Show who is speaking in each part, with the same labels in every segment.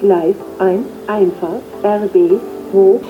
Speaker 1: Gleis 1, Einfahrt, RB, hoch.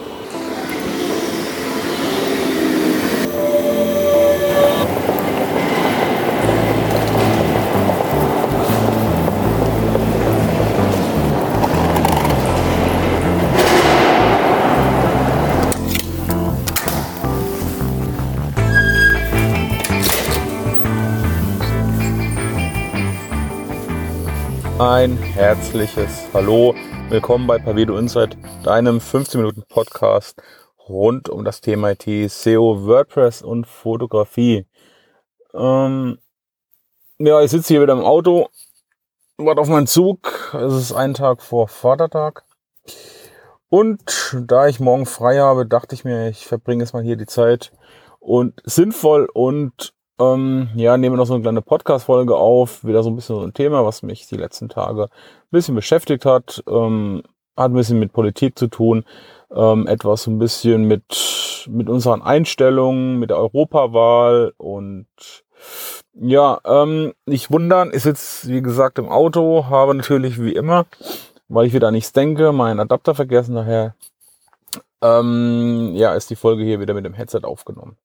Speaker 2: Ein herzliches Hallo. Willkommen bei Pavedo Insight, deinem 15 Minuten Podcast rund um das Thema IT, SEO, WordPress und Fotografie. Ähm, ja, ich sitze hier wieder im Auto, warte auf meinen Zug. Es ist ein Tag vor Vatertag. Und da ich morgen frei habe, dachte ich mir, ich verbringe jetzt mal hier die Zeit und sinnvoll und ähm, ja, nehmen wir noch so eine kleine Podcast-Folge auf. Wieder so ein bisschen so ein Thema, was mich die letzten Tage ein bisschen beschäftigt hat. Ähm, hat ein bisschen mit Politik zu tun. Ähm, etwas ein bisschen mit, mit unseren Einstellungen, mit der Europawahl und ja, ähm, nicht wundern, ist jetzt wie gesagt im Auto, habe natürlich wie immer, weil ich wieder nichts denke, meinen Adapter vergessen, daher ähm, ja, ist die Folge hier wieder mit dem Headset aufgenommen.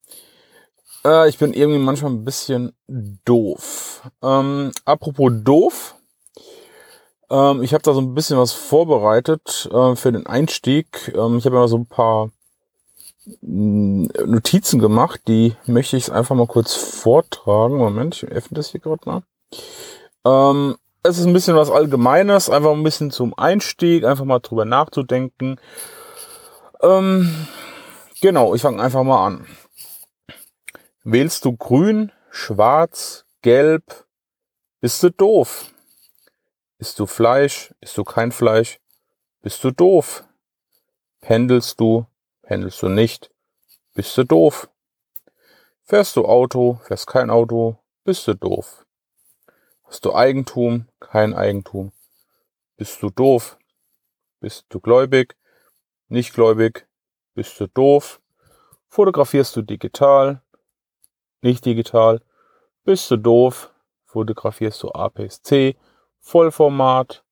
Speaker 2: Äh, ich bin irgendwie manchmal ein bisschen doof. Ähm, apropos doof. Ähm, ich habe da so ein bisschen was vorbereitet äh, für den Einstieg. Ähm, ich habe ja so ein paar mm, Notizen gemacht, die möchte ich einfach mal kurz vortragen. Moment, ich öffne das hier gerade mal. Ähm, es ist ein bisschen was Allgemeines, einfach ein bisschen zum Einstieg, einfach mal drüber nachzudenken. Ähm, genau, ich fange einfach mal an. Wählst du grün, schwarz, gelb, bist du doof. Isst du Fleisch, isst du kein Fleisch, bist du doof. Pendelst du, pendelst du nicht, bist du doof. Fährst du Auto, fährst kein Auto, bist du doof. Hast du Eigentum, kein Eigentum, bist du doof. Bist du gläubig, nicht gläubig, bist du doof. Fotografierst du digital, nicht digital, bist du doof, fotografierst du APS-C, Vollformat,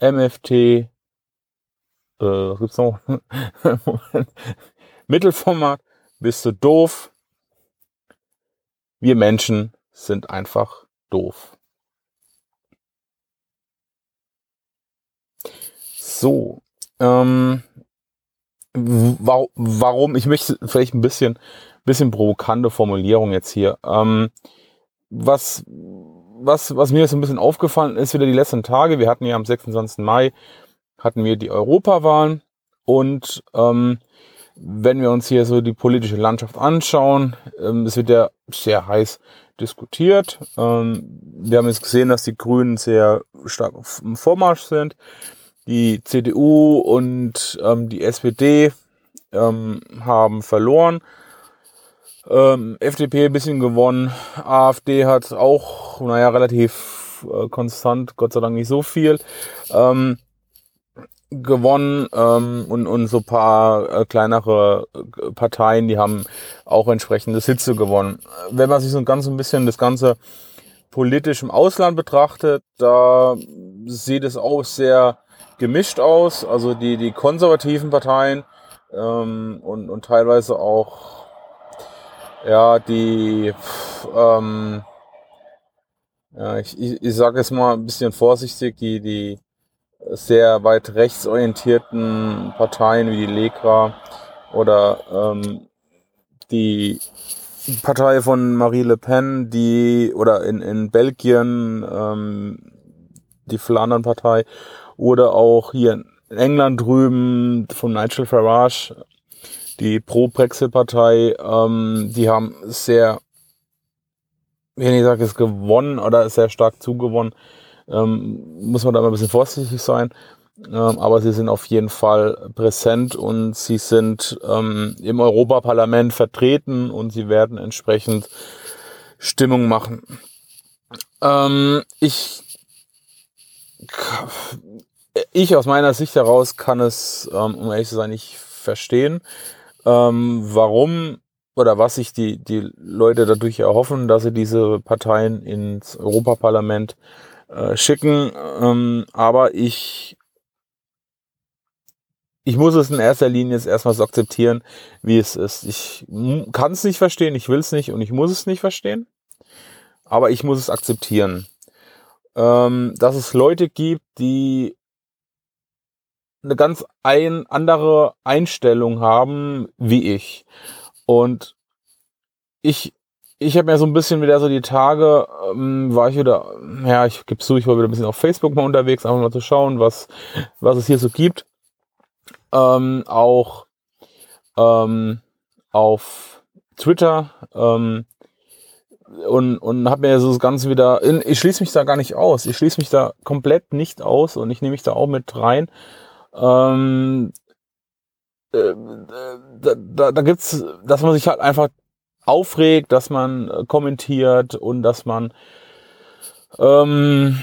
Speaker 2: MFT, äh, gibt's noch? Mittelformat, bist du doof. Wir Menschen sind einfach doof. So, ähm, warum, ich möchte vielleicht ein bisschen bisschen provokante Formulierung jetzt hier. Ähm, was, was, was mir jetzt ein bisschen aufgefallen ist, wieder die letzten Tage, wir hatten ja am 26. Mai, hatten wir die Europawahlen und ähm, wenn wir uns hier so die politische Landschaft anschauen, ähm, es wird ja sehr heiß diskutiert. Ähm, wir haben jetzt gesehen, dass die Grünen sehr stark im Vormarsch sind. Die CDU und ähm, die SPD ähm, haben verloren. Ähm, FDP ein bisschen gewonnen. AfD hat auch, naja, relativ äh, konstant, Gott sei Dank nicht so viel. Ähm, gewonnen ähm, und, und so paar äh, kleinere äh, Parteien, die haben auch entsprechende Sitze gewonnen. Wenn man sich so ganz ein bisschen das Ganze politisch im Ausland betrachtet, da sieht es auch sehr gemischt aus. Also die, die konservativen Parteien ähm, und, und teilweise auch ja, die, ähm, ja, ich, ich, ich sage jetzt mal ein bisschen vorsichtig, die, die sehr weit rechtsorientierten Parteien wie die Legra oder ähm, die Partei von Marie Le Pen, die oder in, in Belgien ähm, die Flandern-Partei oder auch hier in England drüben von Nigel Farage, die Pro-Brexit-Partei, ähm, die haben sehr, wenn ich sage, es gewonnen oder sehr stark zugewonnen. Ähm, muss man da mal ein bisschen vorsichtig sein. Ähm, aber sie sind auf jeden Fall präsent und sie sind ähm, im Europaparlament vertreten und sie werden entsprechend Stimmung machen. Ähm, ich, ich aus meiner Sicht heraus kann es, ähm, um ehrlich zu sein, nicht verstehen ähm, warum oder was sich die, die Leute dadurch erhoffen, dass sie diese Parteien ins Europaparlament äh, schicken. Ähm, aber ich ich muss es in erster Linie jetzt erstmal so akzeptieren, wie es ist. Ich kann es nicht verstehen, ich will es nicht und ich muss es nicht verstehen. Aber ich muss es akzeptieren. Ähm, dass es Leute gibt, die eine ganz ein, andere Einstellung haben wie ich. Und ich, ich habe mir so ein bisschen wieder so die Tage, ähm, war ich wieder, ja, ich gebe zu, ich war wieder ein bisschen auf Facebook mal unterwegs, einfach mal zu schauen, was, was es hier so gibt. Ähm, auch ähm, auf Twitter ähm, und, und habe mir so das Ganze wieder, in, ich schließe mich da gar nicht aus, ich schließe mich da komplett nicht aus und ich nehme mich da auch mit rein. Ähm, äh, da, da, da gibt's, dass man sich halt einfach aufregt, dass man äh, kommentiert und dass man ähm,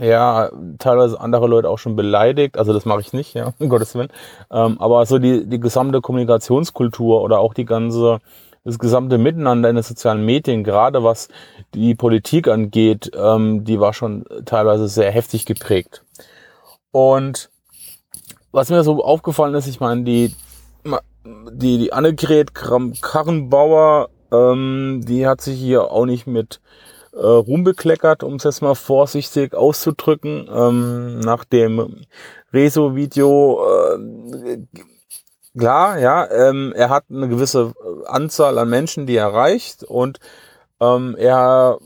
Speaker 2: ja teilweise andere Leute auch schon beleidigt. Also das mache ich nicht, ja, um Gottes Willen. Ähm, aber so die, die gesamte Kommunikationskultur oder auch die ganze das gesamte Miteinander in den sozialen Medien, gerade was die Politik angeht, ähm, die war schon teilweise sehr heftig geprägt. Und was mir so aufgefallen ist, ich meine, die, die, die Annegret Karrenbauer, ähm, die hat sich hier auch nicht mit äh, Ruhm bekleckert, um es jetzt mal vorsichtig auszudrücken. Ähm, nach dem Rezo-Video, äh, klar, ja, ähm, er hat eine gewisse Anzahl an Menschen, die er erreicht und ähm, er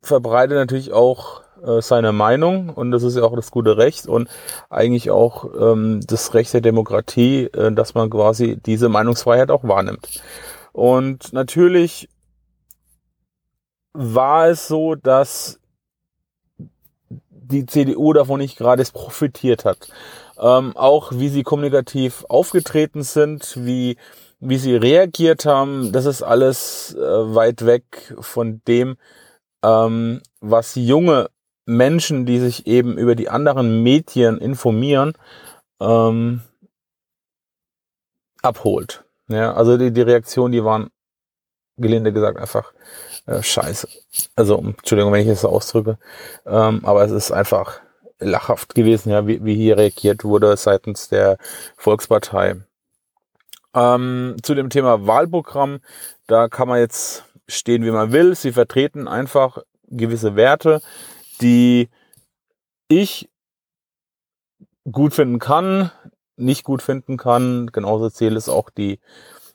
Speaker 2: verbreitet natürlich auch äh, seine Meinung und das ist ja auch das gute Recht und eigentlich auch ähm, das Recht der Demokratie, äh, dass man quasi diese Meinungsfreiheit auch wahrnimmt. Und natürlich war es so, dass die CDU davon nicht gerade profitiert hat. Ähm, auch wie sie kommunikativ aufgetreten sind, wie, wie sie reagiert haben, das ist alles äh, weit weg von dem, ähm, was junge Menschen, die sich eben über die anderen Medien informieren, ähm, abholt. Ja, also die, die Reaktionen, die waren gelinde gesagt einfach äh, scheiße. Also, Entschuldigung, wenn ich es so ausdrücke, ähm, aber es ist einfach lachhaft gewesen, ja, wie, wie hier reagiert wurde seitens der Volkspartei. Ähm, zu dem Thema Wahlprogramm, da kann man jetzt stehen, wie man will. Sie vertreten einfach gewisse Werte, die ich gut finden kann, nicht gut finden kann. Genauso zählt es auch die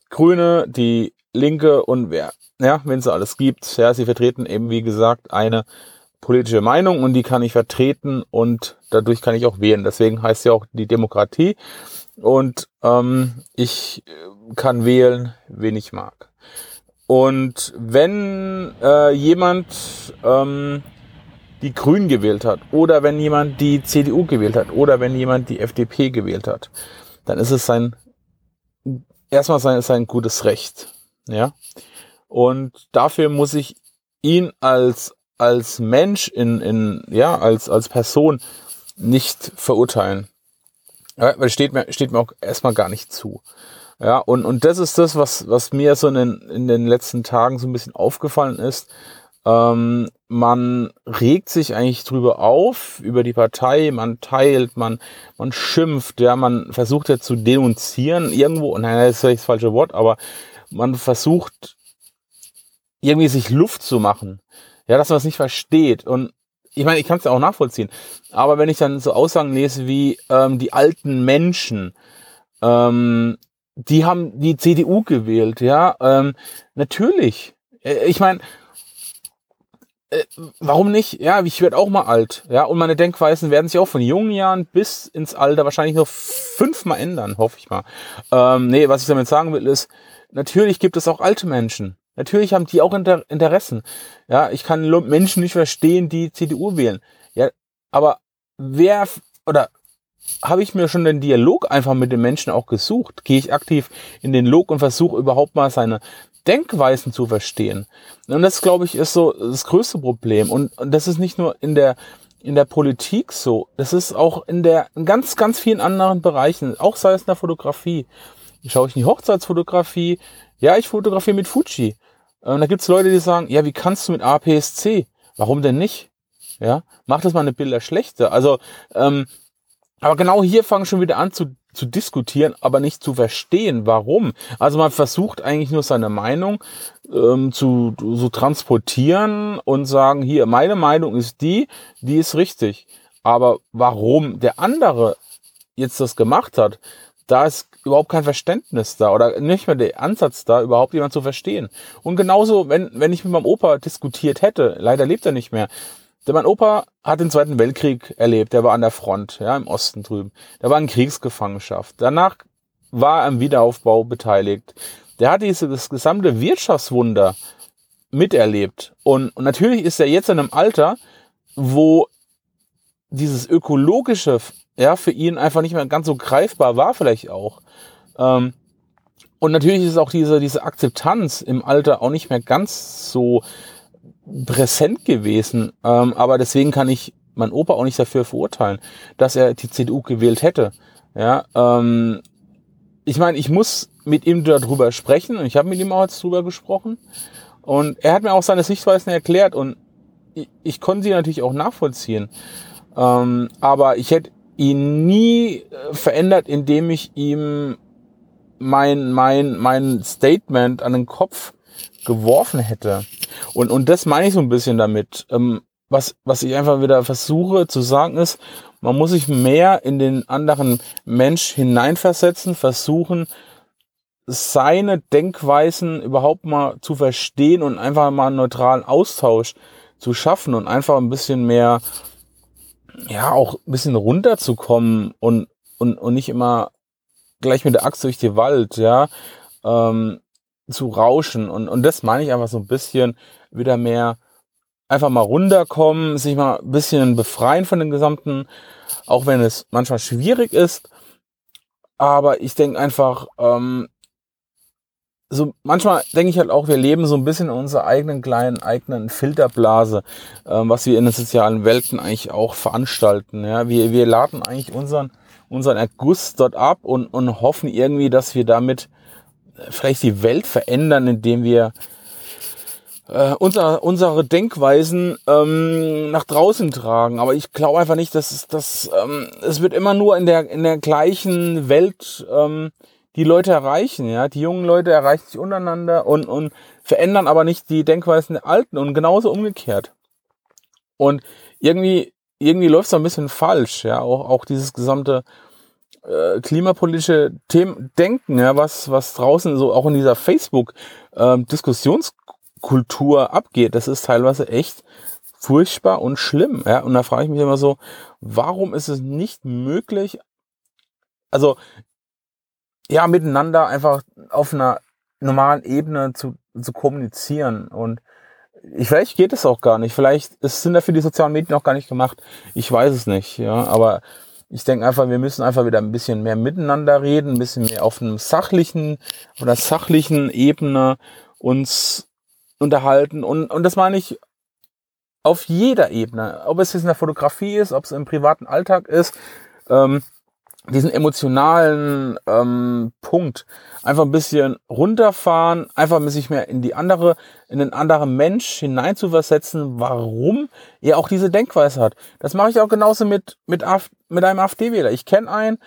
Speaker 2: Grüne, die Linke und wer, ja, wenn es alles gibt. Ja, sie vertreten eben, wie gesagt, eine politische Meinung und die kann ich vertreten und dadurch kann ich auch wählen. Deswegen heißt ja auch die Demokratie. Und ähm, ich kann wählen, wen ich mag. Und wenn äh, jemand ähm, die Grünen gewählt hat oder wenn jemand die CDU gewählt hat oder wenn jemand die FDP gewählt hat, dann ist es sein erstmal sein, sein gutes Recht. Ja. Und dafür muss ich ihn als, als Mensch in, in, ja, als, als Person nicht verurteilen. Ja, weil steht mir, steht mir auch erstmal gar nicht zu. Ja, und, und das ist das, was, was mir so in den, in den letzten Tagen so ein bisschen aufgefallen ist, ähm, man regt sich eigentlich drüber auf, über die Partei, man teilt, man, man schimpft, ja, man versucht ja zu denunzieren irgendwo, nein, das ist vielleicht das falsche Wort, aber man versucht irgendwie sich Luft zu machen. Ja, dass man es nicht versteht. Und ich meine, ich kann es ja auch nachvollziehen. Aber wenn ich dann so Aussagen lese wie ähm, die alten Menschen, ähm, die haben die CDU gewählt, ja, ähm, natürlich. Äh, ich meine, äh, warum nicht? Ja, ich werde auch mal alt. Ja, und meine Denkweisen werden sich auch von jungen Jahren bis ins Alter wahrscheinlich noch fünfmal ändern, hoffe ich mal. Ähm, nee, was ich damit sagen will, ist, natürlich gibt es auch alte Menschen. Natürlich haben die auch Inter Interessen. Ja, ich kann Menschen nicht verstehen, die CDU wählen. Ja, aber wer oder habe ich mir schon den Dialog einfach mit den Menschen auch gesucht? Gehe ich aktiv in den Log und versuche überhaupt mal seine Denkweisen zu verstehen. Und das, glaube ich, ist so das größte Problem. Und, und das ist nicht nur in der, in der Politik so. Das ist auch in der, in ganz, ganz vielen anderen Bereichen. Auch sei es in der Fotografie. Schaue ich in die Hochzeitsfotografie. Ja, ich fotografiere mit Fuji. Und da gibt's Leute, die sagen, ja, wie kannst du mit APS-C? Warum denn nicht? Ja, mach das mal eine Bilder schlechter. Also, ähm, aber genau hier fangen schon wieder an zu, zu diskutieren, aber nicht zu verstehen, warum. Also man versucht eigentlich nur seine Meinung ähm, zu so transportieren und sagen, hier, meine Meinung ist die, die ist richtig. Aber warum der andere jetzt das gemacht hat, da ist überhaupt kein Verständnis da oder nicht mehr der Ansatz da, überhaupt jemand zu verstehen. Und genauso, wenn, wenn ich mit meinem Opa diskutiert hätte, leider lebt er nicht mehr, denn mein Opa hat den Zweiten Weltkrieg erlebt, der war an der Front, ja, im Osten drüben. Der war in Kriegsgefangenschaft. Danach war er im Wiederaufbau beteiligt. Der hat dieses gesamte Wirtschaftswunder miterlebt. Und, und natürlich ist er jetzt in einem Alter, wo dieses ökologische ja, für ihn einfach nicht mehr ganz so greifbar war, vielleicht auch. Ähm, und natürlich ist auch diese, diese Akzeptanz im Alter auch nicht mehr ganz so präsent gewesen. Ähm, aber deswegen kann ich mein Opa auch nicht dafür verurteilen, dass er die CDU gewählt hätte. Ja, ähm, ich meine, ich muss mit ihm darüber sprechen und ich habe mit ihm auch jetzt drüber gesprochen. Und er hat mir auch seine Sichtweisen erklärt und ich, ich konnte sie natürlich auch nachvollziehen. Ähm, aber ich hätte ihn nie äh, verändert, indem ich ihm mein, mein, mein Statement an den Kopf geworfen hätte. Und, und das meine ich so ein bisschen damit. Ähm, was, was ich einfach wieder versuche zu sagen ist, man muss sich mehr in den anderen Mensch hineinversetzen, versuchen, seine Denkweisen überhaupt mal zu verstehen und einfach mal einen neutralen Austausch zu schaffen und einfach ein bisschen mehr ja, auch ein bisschen runterzukommen und, und, und nicht immer gleich mit der Axt durch den Wald, ja, ähm, zu rauschen. Und, und das meine ich einfach so ein bisschen wieder mehr einfach mal runterkommen, sich mal ein bisschen befreien von dem Gesamten, auch wenn es manchmal schwierig ist. Aber ich denke einfach, ähm, so manchmal denke ich halt auch, wir leben so ein bisschen in unserer eigenen kleinen eigenen Filterblase, ähm, was wir in den sozialen Welten eigentlich auch veranstalten. Ja, wir wir laden eigentlich unseren unseren Erguss dort ab und und hoffen irgendwie, dass wir damit vielleicht die Welt verändern, indem wir äh, unser, unsere Denkweisen ähm, nach draußen tragen. Aber ich glaube einfach nicht, dass es, dass, ähm, es wird immer nur in der in der gleichen Welt ähm, die Leute erreichen, ja. Die jungen Leute erreichen sich untereinander und, und verändern aber nicht die Denkweisen der Alten und genauso umgekehrt. Und irgendwie, irgendwie läuft es ein bisschen falsch, ja. Auch, auch dieses gesamte äh, klimapolitische Themen, Denken, ja, was, was draußen so auch in dieser Facebook-Diskussionskultur ähm, abgeht, das ist teilweise echt furchtbar und schlimm, ja. Und da frage ich mich immer so, warum ist es nicht möglich, also ja, miteinander einfach auf einer normalen Ebene zu, zu kommunizieren. Und ich, vielleicht geht es auch gar nicht. Vielleicht ist, sind dafür die sozialen Medien auch gar nicht gemacht. Ich weiß es nicht, ja. Aber ich denke einfach, wir müssen einfach wieder ein bisschen mehr miteinander reden, ein bisschen mehr auf einem sachlichen, einer sachlichen Ebene uns unterhalten. Und, und das meine ich auf jeder Ebene. Ob es jetzt in der Fotografie ist, ob es im privaten Alltag ist. Ähm, diesen emotionalen ähm, Punkt einfach ein bisschen runterfahren, einfach ein bisschen mehr in die andere, in den anderen Mensch hineinzuversetzen, warum er auch diese Denkweise hat. Das mache ich auch genauso mit mit, Af mit einem AfD-Wähler. Ich kenne einen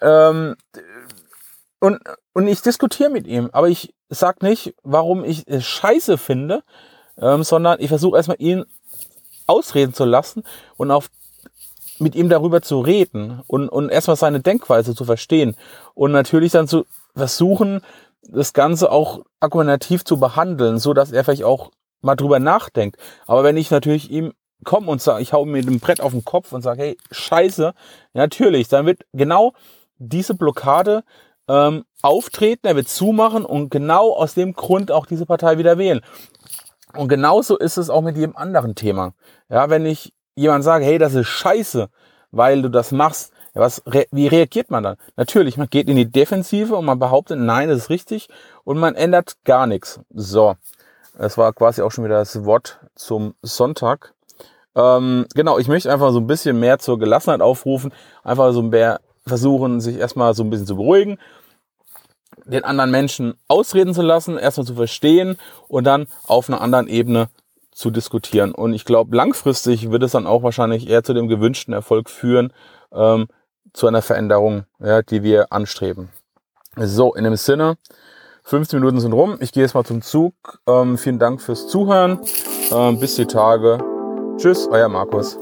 Speaker 2: ähm, und und ich diskutiere mit ihm, aber ich sag nicht, warum ich es scheiße finde, ähm, sondern ich versuche erstmal ihn ausreden zu lassen und auf mit ihm darüber zu reden und, und erstmal seine Denkweise zu verstehen und natürlich dann zu versuchen, das Ganze auch argumentativ zu behandeln, so dass er vielleicht auch mal drüber nachdenkt. Aber wenn ich natürlich ihm komme und sage, ich hau mir dem Brett auf den Kopf und sage, hey, scheiße, natürlich, dann wird genau diese Blockade ähm, auftreten, er wird zumachen und genau aus dem Grund auch diese Partei wieder wählen. Und genauso ist es auch mit jedem anderen Thema. Ja, wenn ich jemand sage, hey, das ist scheiße, weil du das machst, was, wie reagiert man dann? Natürlich, man geht in die Defensive und man behauptet, nein, das ist richtig und man ändert gar nichts. So, das war quasi auch schon wieder das Wort zum Sonntag. Ähm, genau, ich möchte einfach so ein bisschen mehr zur Gelassenheit aufrufen, einfach so mehr versuchen, sich erstmal so ein bisschen zu beruhigen, den anderen Menschen ausreden zu lassen, erstmal zu verstehen und dann auf einer anderen Ebene zu diskutieren. Und ich glaube, langfristig wird es dann auch wahrscheinlich eher zu dem gewünschten Erfolg führen, ähm, zu einer Veränderung, ja, die wir anstreben. So, in dem Sinne, 15 Minuten sind rum. Ich gehe jetzt mal zum Zug. Ähm, vielen Dank fürs Zuhören. Ähm, bis die Tage. Tschüss, euer Markus.